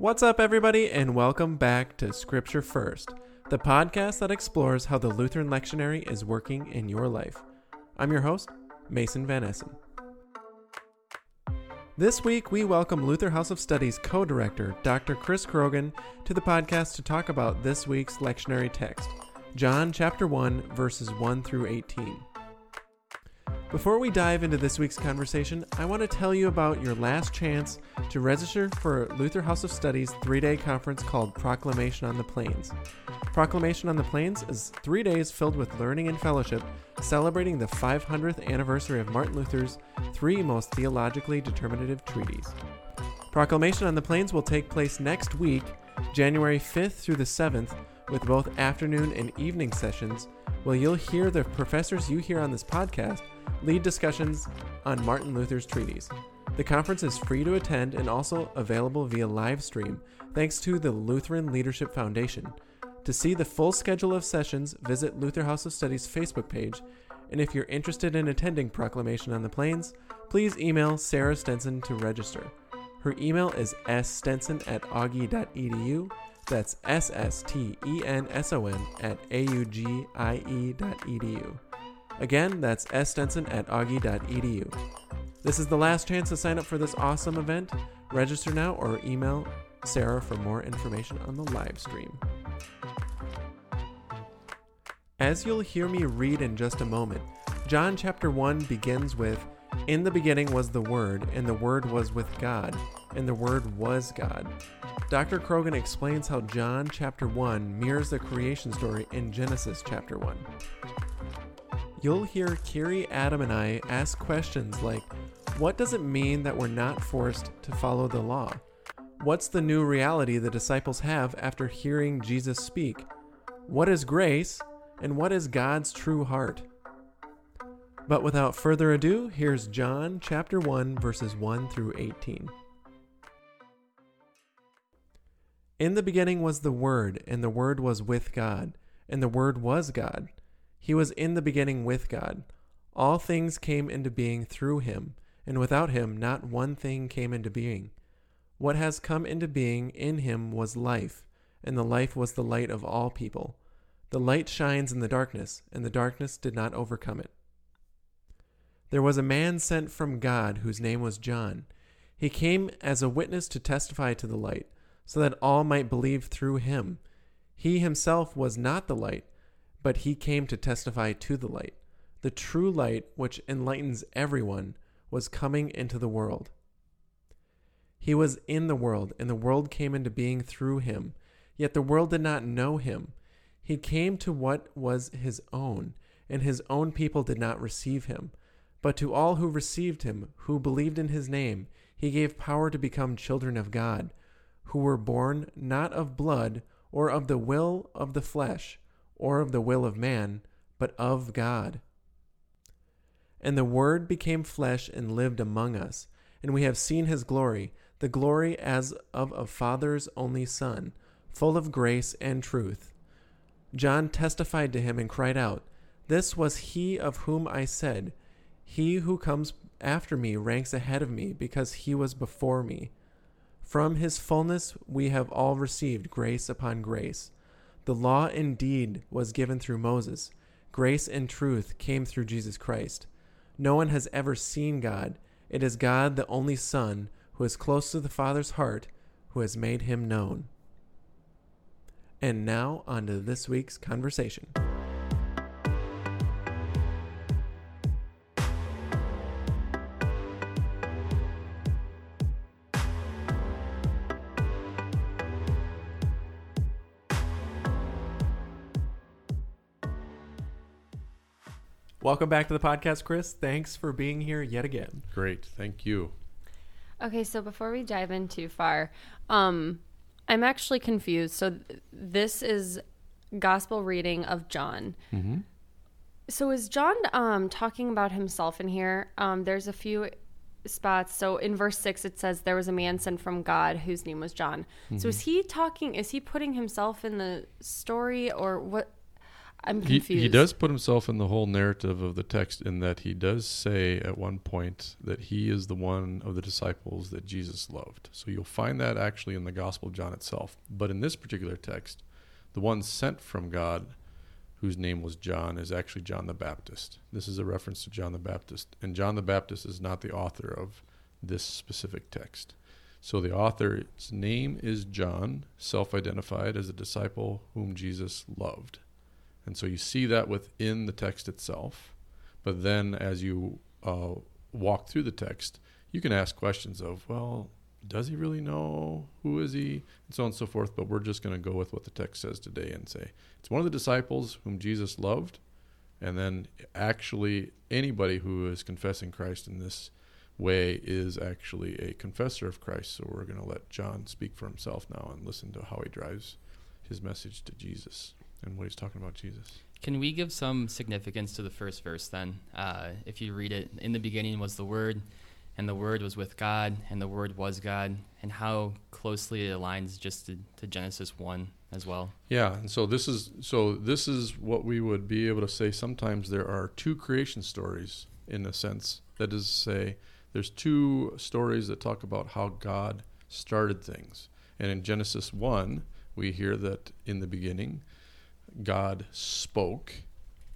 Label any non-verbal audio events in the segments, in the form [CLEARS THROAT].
What's up, everybody, and welcome back to Scripture First, the podcast that explores how the Lutheran lectionary is working in your life. I'm your host, Mason Van Essen. This week, we welcome Luther House of Study's co director Dr. Chris Krogan to the podcast to talk about this week's lectionary text, John chapter 1, verses 1 through 18. Before we dive into this week's conversation, I want to tell you about your last chance to register for Luther House of Study's three day conference called Proclamation on the Plains. Proclamation on the Plains is three days filled with learning and fellowship, celebrating the 500th anniversary of Martin Luther's three most theologically determinative treatises. Proclamation on the Plains will take place next week, January 5th through the 7th, with both afternoon and evening sessions, where you'll hear the professors you hear on this podcast lead discussions on Martin Luther's treatises. The conference is free to attend and also available via live stream thanks to the Lutheran Leadership Foundation. To see the full schedule of sessions, visit Luther House of Study's Facebook page. And if you're interested in attending Proclamation on the Plains, please email Sarah Stenson to register. Her email is sstenson at augie.edu. That's S S T E N S O N at A U G I E dot edu. Again, that's sstenson at augie.edu. This is the last chance to sign up for this awesome event. Register now or email Sarah for more information on the live stream. As you'll hear me read in just a moment, John chapter 1 begins with In the beginning was the Word, and the Word was with God, and the Word was God. Dr. Krogan explains how John chapter 1 mirrors the creation story in Genesis chapter 1. You'll hear Kiri, Adam, and I ask questions like What does it mean that we're not forced to follow the law? What's the new reality the disciples have after hearing Jesus speak? What is grace? And what is God's true heart? But without further ado, here's John chapter 1, verses 1 through 18. In the beginning was the Word, and the Word was with God, and the Word was God. He was in the beginning with God. All things came into being through him, and without him not one thing came into being. What has come into being in him was life, and the life was the light of all people. The light shines in the darkness, and the darkness did not overcome it. There was a man sent from God whose name was John. He came as a witness to testify to the light, so that all might believe through him. He himself was not the light, but he came to testify to the light. The true light, which enlightens everyone, was coming into the world. He was in the world, and the world came into being through him. Yet the world did not know him. He came to what was his own, and his own people did not receive him. But to all who received him, who believed in his name, he gave power to become children of God, who were born not of blood, or of the will of the flesh, or of the will of man, but of God. And the Word became flesh and lived among us, and we have seen his glory, the glory as of a Father's only Son, full of grace and truth. John testified to him and cried out, This was he of whom I said, He who comes after me ranks ahead of me, because he was before me. From his fullness we have all received grace upon grace. The law indeed was given through Moses, grace and truth came through Jesus Christ. No one has ever seen God. It is God, the only Son, who is close to the Father's heart, who has made him known. And now, on to this week's conversation. Welcome back to the podcast, Chris. Thanks for being here yet again. Great. Thank you. Okay, so before we dive in too far, um, I'm actually confused. So th- this is gospel reading of John. Mm-hmm. So is John um, talking about himself in here? Um, there's a few spots. So in verse six, it says there was a man sent from God whose name was John. So is he talking? Is he putting himself in the story, or what? I'm He, he does put himself in the whole narrative of the text in that he does say at one point that he is the one of the disciples that Jesus loved. So you'll find that actually in the Gospel of John itself. But in this particular text, the one sent from God, whose name was John, is actually John the Baptist. This is a reference to John the Baptist. And John the Baptist is not the author of this specific text. So the author's name is John, self identified as a disciple whom Jesus loved. And so you see that within the text itself. But then as you uh, walk through the text, you can ask questions of, well, does he really know? Who is he? And so on and so forth. But we're just going to go with what the text says today and say it's one of the disciples whom Jesus loved. And then actually, anybody who is confessing Christ in this way is actually a confessor of Christ. So we're going to let John speak for himself now and listen to how he drives his message to Jesus and what he's talking about Jesus. Can we give some significance to the first verse then? Uh, if you read it, in the beginning was the Word, and the Word was with God, and the Word was God, and how closely it aligns just to, to Genesis 1 as well. Yeah, and so this is so this is what we would be able to say sometimes there are two creation stories in a sense. That is to say there's two stories that talk about how God started things. And in Genesis 1, we hear that in the beginning God spoke,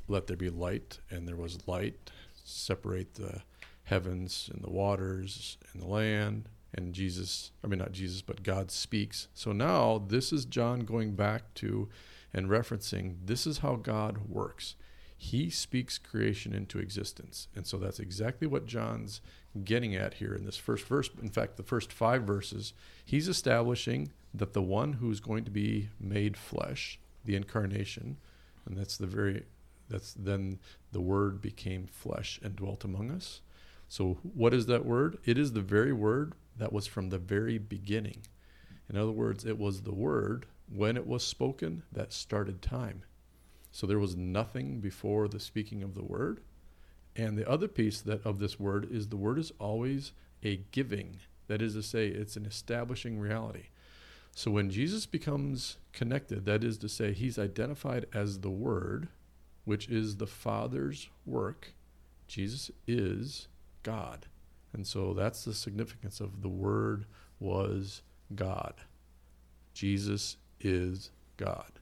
let there be light, and there was light, separate the heavens and the waters and the land. And Jesus, I mean, not Jesus, but God speaks. So now this is John going back to and referencing this is how God works. He speaks creation into existence. And so that's exactly what John's getting at here in this first verse. In fact, the first five verses, he's establishing that the one who's going to be made flesh, the incarnation, and that's the very that's then the word became flesh and dwelt among us. So what is that word? It is the very word that was from the very beginning. In other words, it was the word when it was spoken that started time. So there was nothing before the speaking of the word. And the other piece that of this word is the word is always a giving. That is to say, it's an establishing reality. So when Jesus becomes connected, that is to say, he's identified as the Word, which is the Father's work. Jesus is God. And so that's the significance of the Word was God. Jesus is God.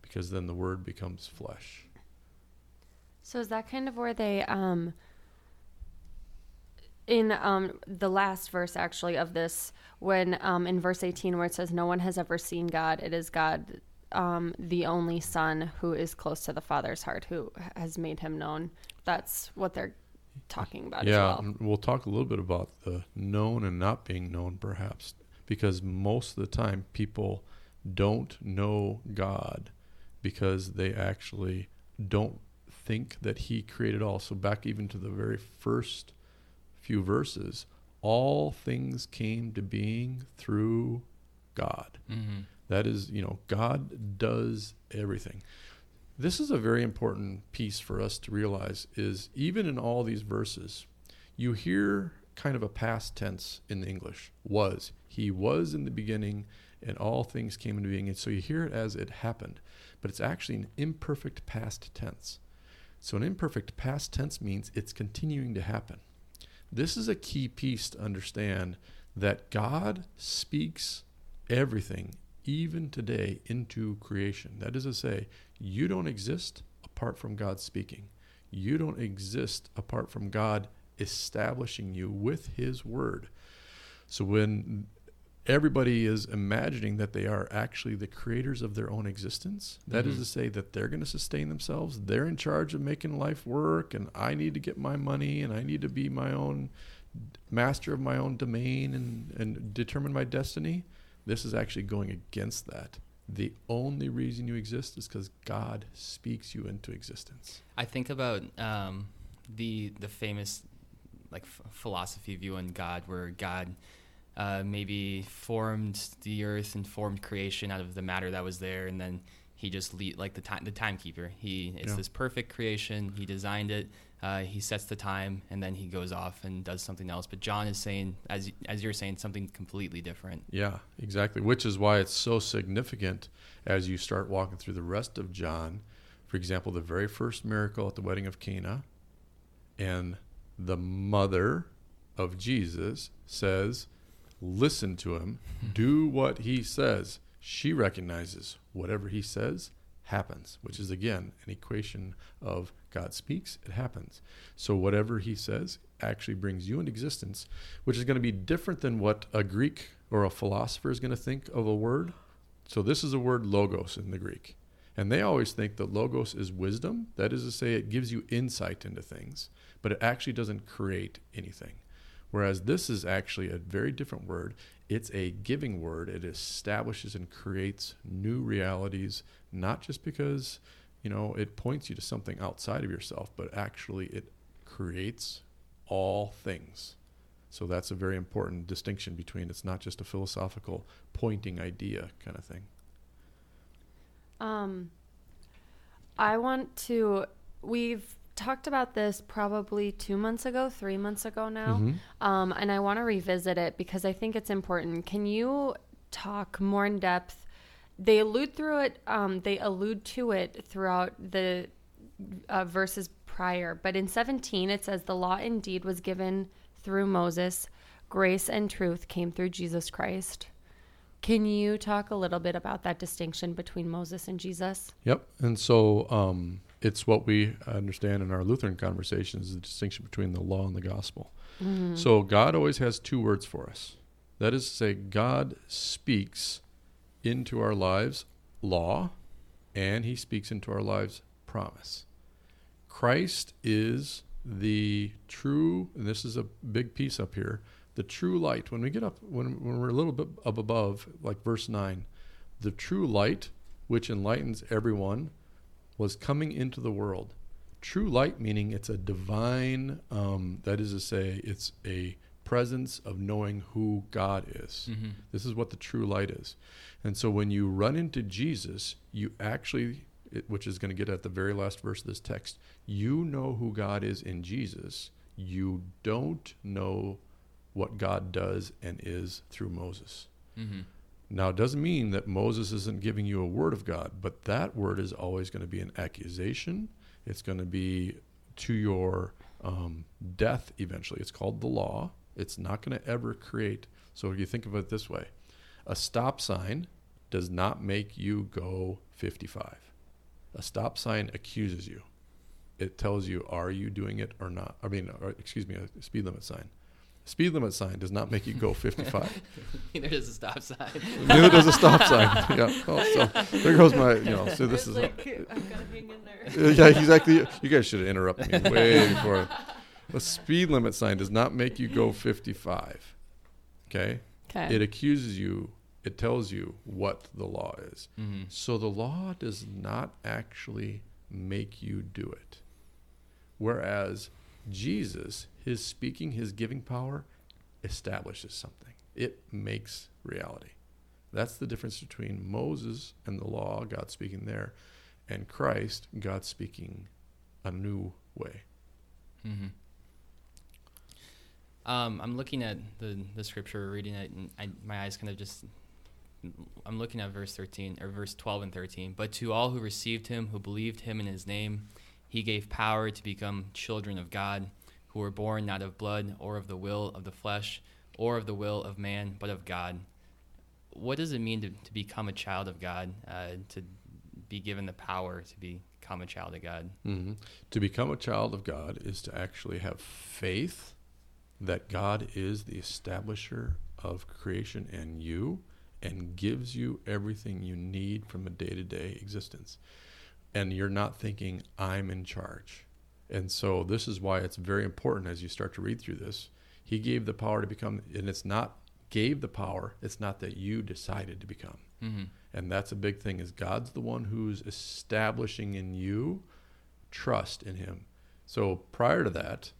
Because then the Word becomes flesh. So is that kind of where they um in um the last verse actually of this when um in verse 18 where it says no one has ever seen God it is God um the only son who is close to the father's heart who has made him known that's what they're talking about as yeah, well. we'll talk a little bit about the known and not being known, perhaps, because most of the time people don't know God because they actually don't think that He created all. So, back even to the very first few verses, all things came to being through God. Mm-hmm. That is, you know, God does everything. This is a very important piece for us to realize is even in all these verses, you hear kind of a past tense in the English. Was. He was in the beginning and all things came into being. And so you hear it as it happened, but it's actually an imperfect past tense. So an imperfect past tense means it's continuing to happen. This is a key piece to understand that God speaks everything, even today, into creation. That is to say, you don't exist apart from God speaking. You don't exist apart from God establishing you with His Word. So when everybody is imagining that they are actually the creators of their own existence, that is Mhm. to say that they're going to sustain themselves, they're in charge of making life work, and I need to get my money, and I need to be my own master of my own domain and, and determine my destiny. This is actually going against that. The only reason you exist is because God speaks you into existence. I think about um, the the famous like f- philosophy view on God, where God uh, maybe formed the earth and formed creation out of the matter that was there, and then he just le- like the time the timekeeper. He it's Yeah. this perfect creation. He designed it. Uh, he sets the time, and then he goes off and does something else. But John is saying, as as you're saying, something completely different. Yeah, exactly. Which is why it's so significant as you start walking through the rest of John For example, the very first miracle at the wedding of Cana, and the mother of Jesus says, Listen to him, do what he says. She recognizes whatever he says happens, which is again an equation of God speaks, it happens. So whatever he says actually brings you into existence, which is going to be different than what a Greek or a philosopher is going to think of a word. So this is a word logos in the Greek. And they always think that logos is wisdom. That is to say, it gives you insight into things, but it actually doesn't create anything. Whereas this is actually a very different word. It's a giving word. It establishes and creates new realities, not just because, you know, it points you to something outside of yourself, but actually it creates all things. So that's a very important distinction between it's not just a philosophical pointing idea kind of thing. Um, I want to. We've talked about this probably two months ago, three months ago now, Mm-hmm. um, and I want to revisit it because I think it's important. Can you talk more in depth? They allude through it. Um, they allude to it throughout the uh, verses prior, but in 17 it says, "The law indeed was given through Moses; grace and truth came through Jesus Christ." Can you talk a little bit about that distinction between Moses and Jesus? Yep. And so um, it's what we understand in our Lutheran conversations the distinction between the law and the gospel. Mm-hmm. So God always has two words for us. That is to say, God speaks into our lives law, and he speaks into our lives promise. Christ is the true, and this is a big piece up here, the true light. When we get up, when, when we're a little bit up above, like verse 9, the true light which enlightens everyone was coming into the world. True light meaning it's a divine, um, that is to say, it's a presence of knowing who God is. Mm-hmm. This is what the true light is. And so when you run into Jesus, you actually, it, which is going to get at the very last verse of this text, you know who God is in Jesus. You don't know what God does and is through Moses. Mm-hmm. Now, it doesn't mean that Moses isn't giving you a word of God, but that word is always going to be an accusation. It's going to be to your um, death eventually. It's called the law. It's not going to ever create. So, if you think of it this way a stop sign does not make you go 55. A stop sign accuses you. It tells you, are you doing it or not? I mean, or, excuse me, a speed limit sign. Speed limit sign does not make you go 55. [LAUGHS] Neither does a stop sign. Neither does a stop sign. Yeah. Oh, so there goes my, you know, so this is, I've got to hang in there. yeah, exactly. You guys should have interrupted me way [LAUGHS] before. A speed limit sign does not make you go 55. Okay? Okay. It accuses you, it tells you what the law is. Mm-hmm. So the law does not actually make you do it. Whereas Jesus, his speaking, his giving power, establishes something. It makes reality. That's the difference between Moses and the law, God speaking there, and Christ, God speaking a new way. Mm-hmm. Um, I'm looking at the, the scripture, reading it, and I, my eyes kind of just. I'm looking at verse 13 or verse 12 and 13. But to all who received him, who believed him in his name, he gave power to become children of God, who were born not of blood or of the will of the flesh or of the will of man, but of God. What does it mean to, to become a child of God? Uh, to be given the power to become a child of God? hmm To become a child of God is to actually have faith that God is the establisher of creation and you and gives you everything you need from a day to day existence. And you're not thinking, I'm in charge. And so, this is why it's very important as you start to read through this. He gave the power to become, and it's not gave the power, it's not that you decided to become. Mm-hmm. And that's a big thing is God's the one who's establishing in you trust in him. So prior to that,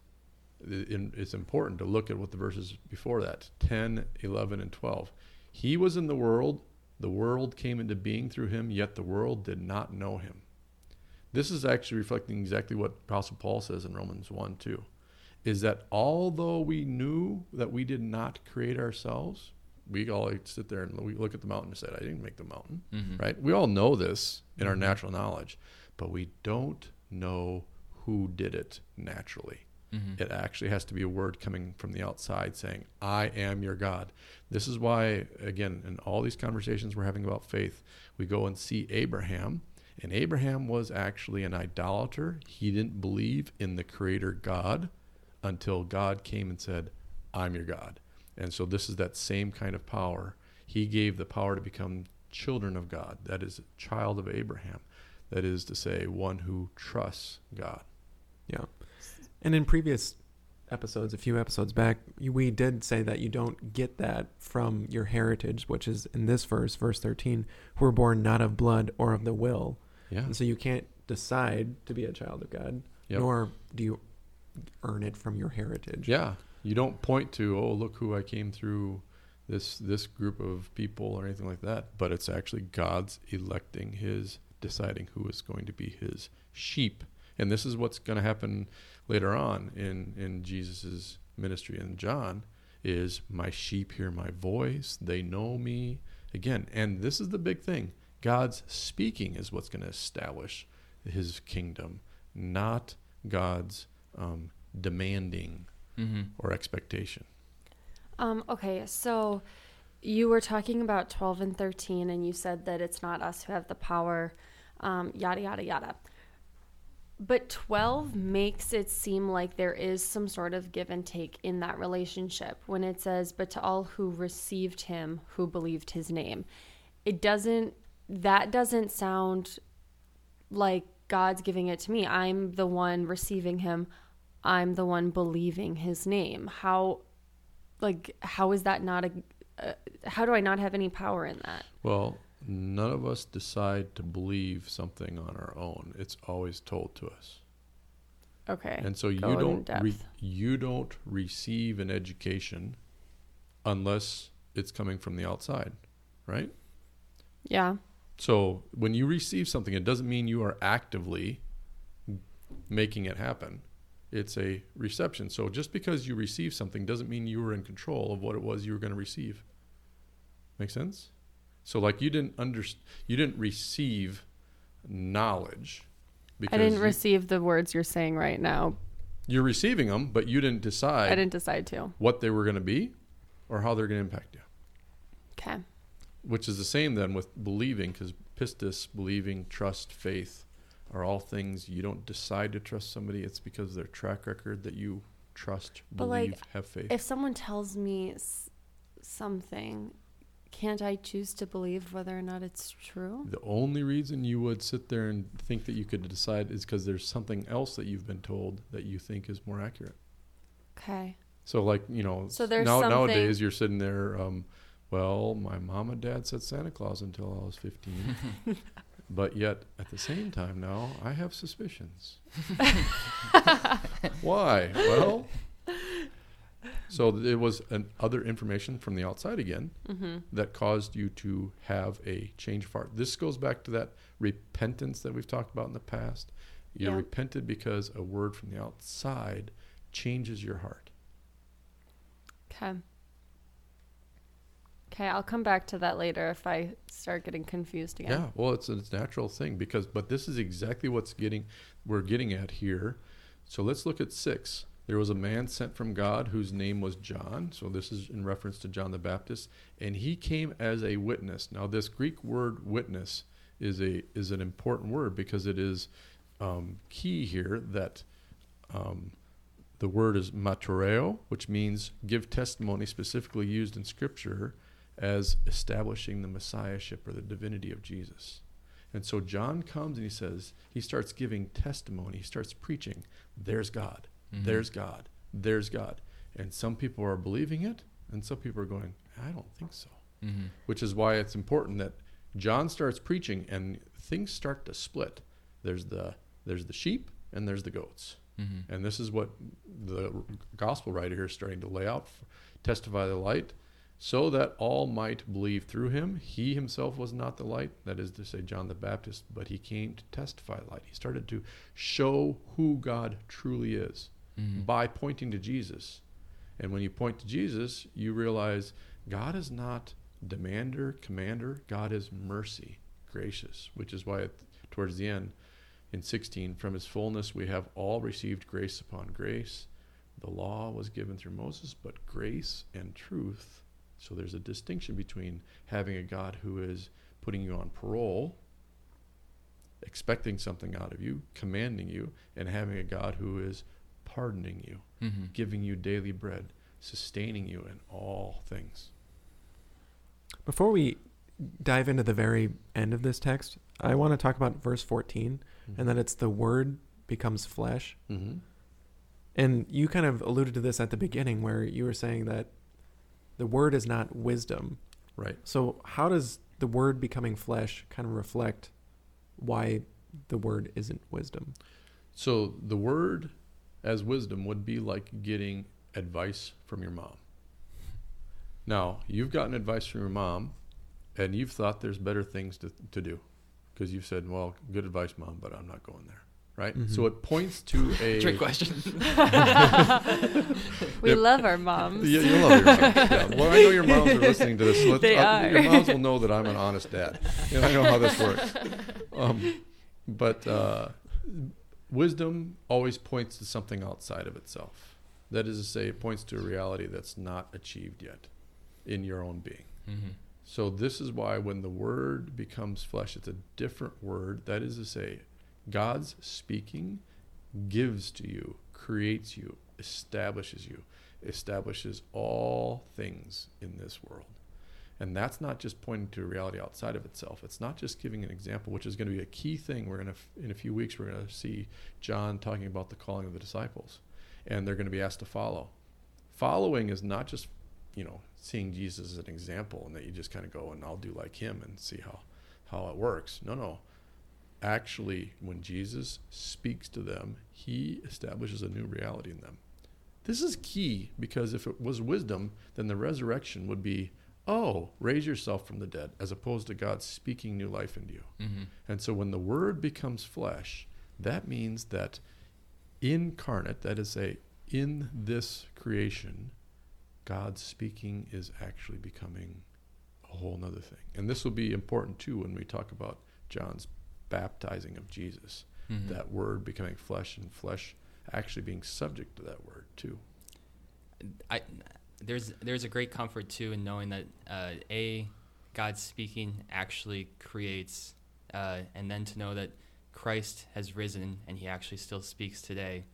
it's important to look at what the verses before that 10, 11, and 12. He was in the world, the world came into being through him, yet the world did not know him. This is actually reflecting exactly what Apostle Paul says in Romans 1 2. Is that although we knew that we did not create ourselves, we all sit there and we look at the mountain and say, I didn't make the mountain Mm-hmm. right? We all know this in our Mm-hmm. natural knowledge, but we don't know who did it naturally. Mhm. It actually has to be a word coming from the outside saying, I am your God. This is why, again, in all these conversations we're having about faith, we go and see Abraham. And Abraham was actually an idolater. He didn't believe in the creator God until God came and said, I'm your God. And so this is that same kind of power. He gave the power to become children of God. That is a child of Abraham. That is to say, one who trusts God. Yeah. And in previous episodes, a few episodes back, we did say that you don't get that from your heritage, which is in this verse, verse 13, who were born not of blood or of the will. Yeah. And so you can't decide to be a child of God, Yep. nor do you earn it from your heritage. Yeah, you don't point to, oh, look who I came through this this group of people or anything like that. But it's actually God's electing His, deciding who is going to be His sheep, and this is what's going to happen later on in in Jesus's ministry. in John is my sheep hear my voice; they know me. Again, and this is the big thing: God's speaking is what's going to establish His kingdom, not God's um, demanding Mhm. or expectation. Um, okay, so you were talking about 12 and 13, and you said that it's not us who have the power, um, yada, yada, yada. But 12 makes it seem like there is some sort of give and take in that relationship when it says, but to all who received him, who believed his name. It doesn't, that doesn't sound like God's giving it to me. I'm the one receiving him. I'm the one believing his name. How, like, how is that not a, uh, how do I not have any power in that? Well, none of us decide to believe something on our own. It's always told to us. Okay. And so you Go don't re- you don't receive an education unless it's coming from the outside, right? yeah. So when you receive something, it doesn't mean you are actively making it happen. It's a reception. So just because you receive something doesn't mean you were in control of what it was you were going to receive. Make sense? So like you didn't under you didn't receive knowledge I didn't you- receive the words you're saying right now. you're receiving them, but you didn't decide I didn't decide to. what they were going to be or how they're going to impact you. Okay. Which is the same then with believing, because pistis, believing, trust, faith, are all things you don't decide to trust somebody. It's because of their track record that you trust, But, believe, like, have faith. If someone tells me s- something, can't I choose to believe whether or not it's true? the only reason you would sit there and think that you could decide is because there's something else that you've been told that you think is more accurate. Okay. So, like you know, So there's now, something- nowadays you're sitting there. Um, well, my mom and dad said Santa Claus until I was 15. [LAUGHS] But yet, at the same time, now I have suspicions. [LAUGHS] Why? Well, so it was an other information from the outside again Mm-hmm. that caused you to have a change of heart. This goes back to that repentance that we've talked about in the past. You Yeah. repented because a word from the outside changes your heart. Okay. Okay, I'll come back to that later if I start getting confused again. Yeah, well, it's a, natural thing because, but this is exactly what's getting we're getting at here. So let's look at six. There was a man sent from God whose name was John. So this is in reference to John the Baptist, and he came as a witness. Now, this Greek word "witness" is a is an important word because it is um, key here that um, the word is martureo, which means give testimony, specifically used in Scripture as establishing the messiahship or the divinity of Jesus. And so John comes and he says, he starts giving testimony, he starts preaching, there's God, Mhm. there's God, there's God. And some people are believing it, and some people are going, I don't think so. Mhm. Which is why it's important that John starts preaching and things start to split. There's the there's the sheep and there's the goats. Mhm. And this is what the gospel writer here is starting to lay out testify the light, so that all might believe through him. He himself was not the light, that is to say, John the Baptist, but he came to testify light. He started to show who God truly is Mhm. by pointing to Jesus. And when you point to Jesus, you realize God is not demander, commander. God is mercy, gracious, which is why towards the end, in 16, from his fullness we have all received grace upon grace. The law was given through Moses, but grace and truth. So there's a distinction between having a God who is putting you on parole, expecting something out of you, commanding you, and having a God who is pardoning you, Mm-hmm. giving you daily bread, sustaining you in all things. Before we dive into the very end of this text, I want to talk about verse 14 and that it's the word becomes flesh. Mm-hmm. And you kind of alluded to this at the beginning where you were saying that the word is not wisdom. Right. So, how does the word becoming flesh kind of reflect why the word isn't wisdom? So the word as wisdom would be like getting advice from your mom. Now, you've gotten advice from your mom and you've thought there's better things to, to do because you've said, well, good advice, mom, but I'm not going there. Right. So Mhm. it points to [LAUGHS] a. Trick question. [LAUGHS] We Yep. love our moms. Yeah, you love your moms. Yeah. Well, I know your moms are listening to this. So [LAUGHS] let's- They uh, are. Your moms will know that I'm an honest dad. And I know how this works. Um, but uh, wisdom always points to something outside of itself. That is to say, it points to a reality that's not achieved yet in your own being. mm-hmm. So this is why when the word becomes flesh, it's a different word. That is to say, God's speaking gives to you, creates you, establishes you, establishes all things in this world. And that's not just pointing to a reality outside of itself. It's not just giving an example, which is going to be a key thing. We're going to, in a few weeks, we're going to see John talking about the calling of the disciples, and they're going to be asked to follow. Following is not just you know, seeing Jesus as an example and that you just kind of go and I'll do like him and see how, how it works. No, no. Actually, when Jesus speaks to them, he establishes a new reality in them. This is key because if it was wisdom, then the resurrection would be, oh, raise yourself from the dead, as opposed to God speaking new life into you. Mm-hmm. And so when the word becomes flesh, that means that incarnate, that is a in this creation, God speaking is actually becoming a whole nother thing. And this will be important too when we talk about John's baptizing of Jesus. Mm-hmm. That word becoming flesh and flesh actually being subject to that word too. I there's there's a great comfort too in knowing that uh, a God speaking actually creates, uh, and then to know that Christ has risen and He actually still speaks today,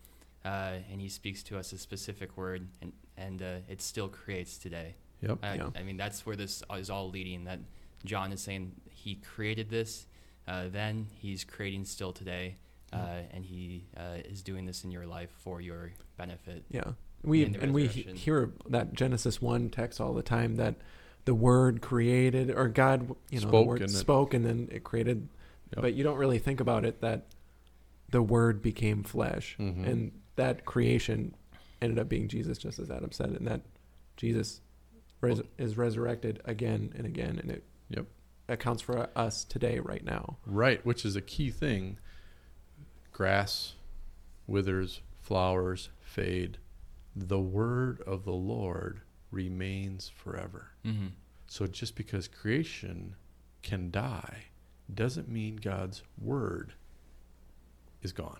uh, and He speaks to us a specific word, and and uh, it still creates today. Yep. I, Yeah. I mean that's where this is all leading. That John is saying He created this, uh, then He's creating still today. Uh, and he uh, is doing this in your life for your benefit. Yeah. We and we hear that Genesis 1 text all the time that the word created or God, you know, Spoke the word and it- spoke and then it created Yep. but you don't really think about it that the word became flesh Mhm. and that creation ended up being Jesus just as Adam said and that Jesus res- is resurrected again and again and it Yep. Accounts for us today right now. Right, which is a key thing. Grass withers, flowers fade. The word of the Lord remains forever. Mm-hmm. So just because creation can die doesn't mean God's word is gone.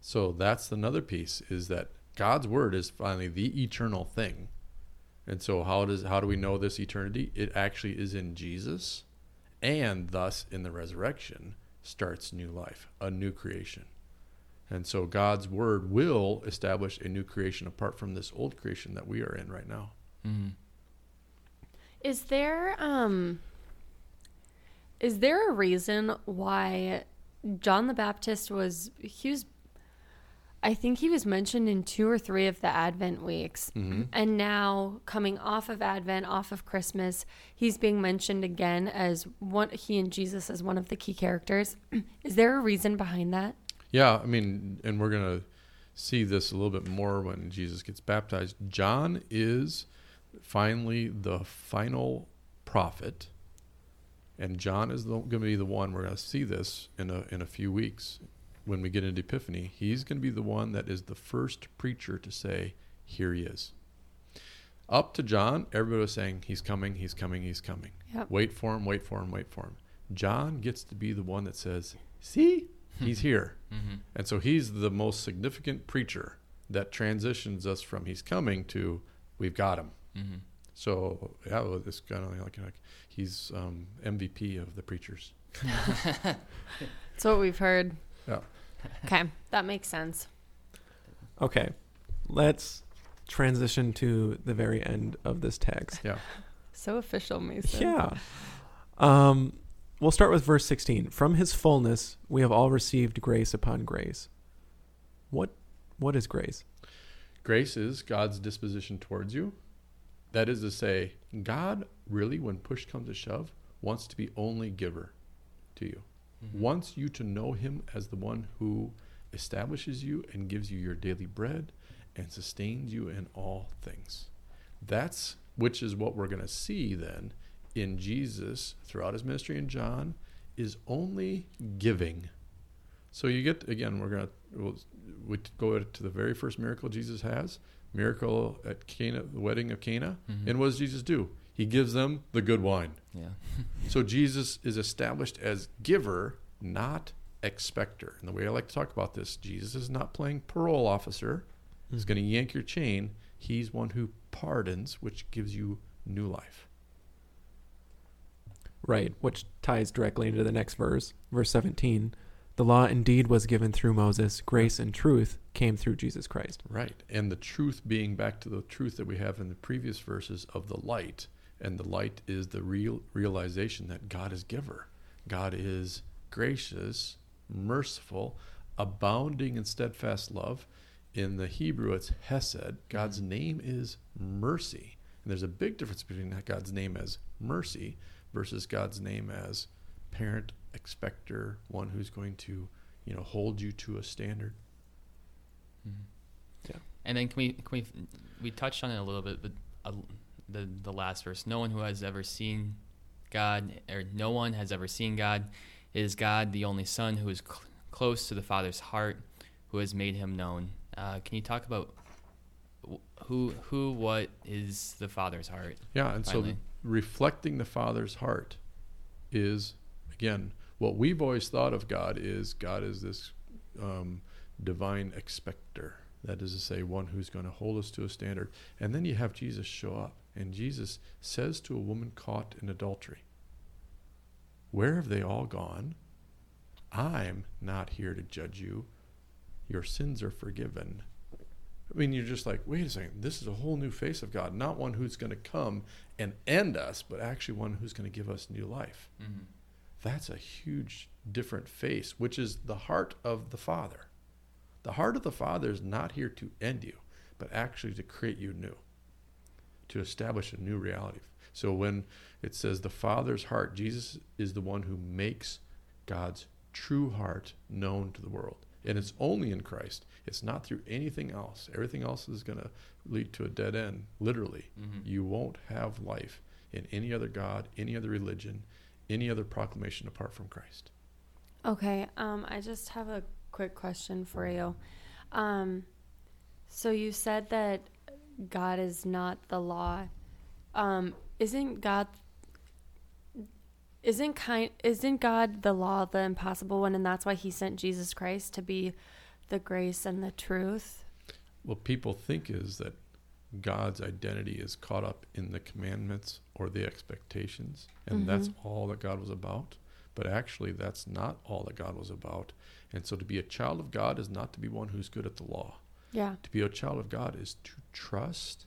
So that's another piece is that God's word is finally the eternal thing. And so how does how do we know this eternity? It actually is in Jesus and thus in the resurrection starts new life, a new creation. And so God's word will establish a new creation apart from this old creation that we are in right now. Mm-hmm. Is there um is there a reason why John the Baptist was he was I think he was mentioned in two or three of the Advent weeks. Mm-hmm. And now coming off of Advent, off of Christmas, he's being mentioned again as one he and Jesus as one of the key characters. [CLEARS THROAT] Is there a reason behind that? Yeah, I mean, and we're going to see this a little bit more when Jesus gets baptized. John is finally the final prophet, and John is going to be the one. We're going to see this in a in a few weeks when we get into Epiphany. He's going to be the one that is the first preacher to say, "Here he is." Up to John, everybody was saying, "He's coming, he's coming, he's coming." Yep. Wait for him, wait for him, wait for him. John gets to be the one that says, "See, he's here." Mm-hmm. And so he's the most significant preacher that transitions us from he's coming to we've got him. Mm-hmm. So yeah, well, it's kind of like, like he's um, MVP of the preachers. [LAUGHS] [LAUGHS] That's what we've heard. Yeah. Okay, that makes sense. Okay, let's transition to the very end of this text. Yeah. [LAUGHS] So official, Mason. Yeah. Um, we'll start with verse 16. From his fullness, we have all received grace upon grace. What what is grace? Grace is God's disposition towards you. That is to say, God really, when push comes to shove, wants to be only giver to you. Mm-hmm. Wants you to know him as the one who establishes you and gives you your daily bread and sustains you in all things. That's which is what we're going to see then in Jesus throughout his ministry in John is only giving. So you get again, we're going to we'll, we go to the very first miracle Jesus has, miracle at Cana, the wedding of Cana, Mhm. and what does Jesus do? He gives them the good wine. Yeah. [LAUGHS] So Jesus is established as giver, not expector. And the way I like to talk about this, Jesus is not playing parole officer. He's hmm. going to yank your chain. He's one who pardons, which gives you new life. Right, which ties directly into the next verse, verse 17. The law indeed was given through Moses, grace and truth came through Jesus Christ. Right. And the truth being back to the truth that we have in the previous verses of the light. And the light is the real realization that God is giver. God is gracious, merciful, abounding in steadfast love. In the Hebrew, it's Hesed. God's name is mercy. And there's a big difference between that God's name as mercy versus God's name as parent, expector, one who's going to, you know, hold you to a standard. Mhm. Yeah. And then can we can we we touched on it a little bit, but the the last verse: No one who has ever seen God, or no one has ever seen God, is God the only Son who is cl- close to the Father's heart, who has made Him known. Uh, can you talk about who who what is the Father's heart? Yeah, and Finally. so reflecting the Father's heart is again what we've always thought of God is God is this um, divine expector. That is to say, one who's going to hold us to a standard. And then you have Jesus show up, and Jesus says to a woman caught in adultery, "Where have they all gone? I'm not here to judge you. Your sins are forgiven." I mean, you're just like, wait a second, this is a whole new face of God, not one who's going to come and end us, but actually one who's going to give us new life. Mm-hmm. That's a huge different face, which is the heart of the Father. The heart of the Father is not here to end you, but actually to create you new, to establish a new reality. So when it says the Father's heart, Jesus is the one who makes God's true heart known to the world. And it's only in Christ. It's not through anything else. Everything else is going to lead to a dead end, literally. Mm-hmm. You won't have life in any other God, any other religion, any other proclamation apart from Christ. Okay, um, I just have a quick question for you. Um, so you said that God is not the law. Um, isn't God isn't kind isn't God the law, the impossible one, and that's why He sent Jesus Christ to be the grace and the truth? What people think is that God's identity is caught up in the commandments or the expectations, and that's Mhm. all that God was about. But actually, that's not all that God was about. And so, to be a child of God is not to be one who's good at the law. Yeah. To be a child of God is to trust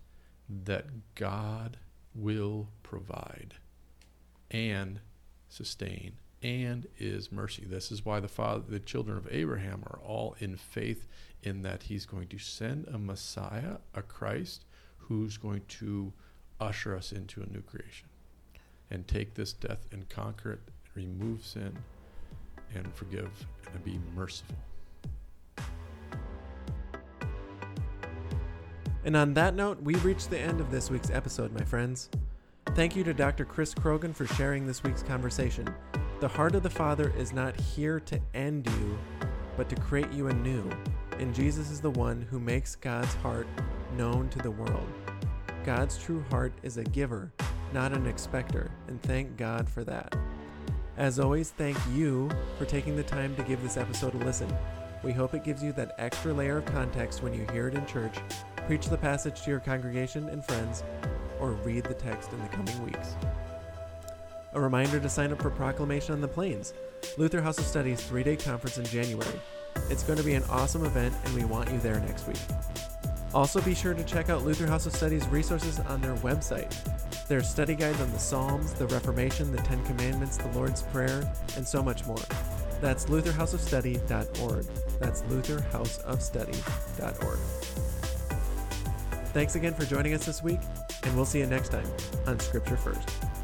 that God will provide and sustain and is mercy. This is why the father the children of Abraham are all in faith in that he's going to send a Messiah, a Christ who's going to usher us into a new creation and take this death and conquer it, remove sin and forgive and be merciful. And on that note, we've reached the end of this week's episode, my friends. Thank you to Dr. Chris Krogan for sharing this week's conversation. The heart of the Father is not here to end you, but to create you anew. And Jesus is the one who makes God's heart known to the world. God's true heart is a giver, not an expector, and thank God for that. As always, thank you for taking the time to give this episode a listen. We hope it gives you that extra layer of context when you hear it in church, preach the passage to your congregation and friends, or read the text in the coming weeks. A reminder to sign up for Proclamation on the Plains, Luther House of Study's three day conference in January. It's going to be an awesome event, and we want you there next week. Also, be sure to check out Luther House of Study's resources on their website. There are study guides on the Psalms, the Reformation, the Ten Commandments, the Lord's Prayer, and so much more. That's lutherhouseofstudy.org. That's lutherhouseofstudy.org. Thanks again for joining us this week, and we'll see you next time on Scripture First.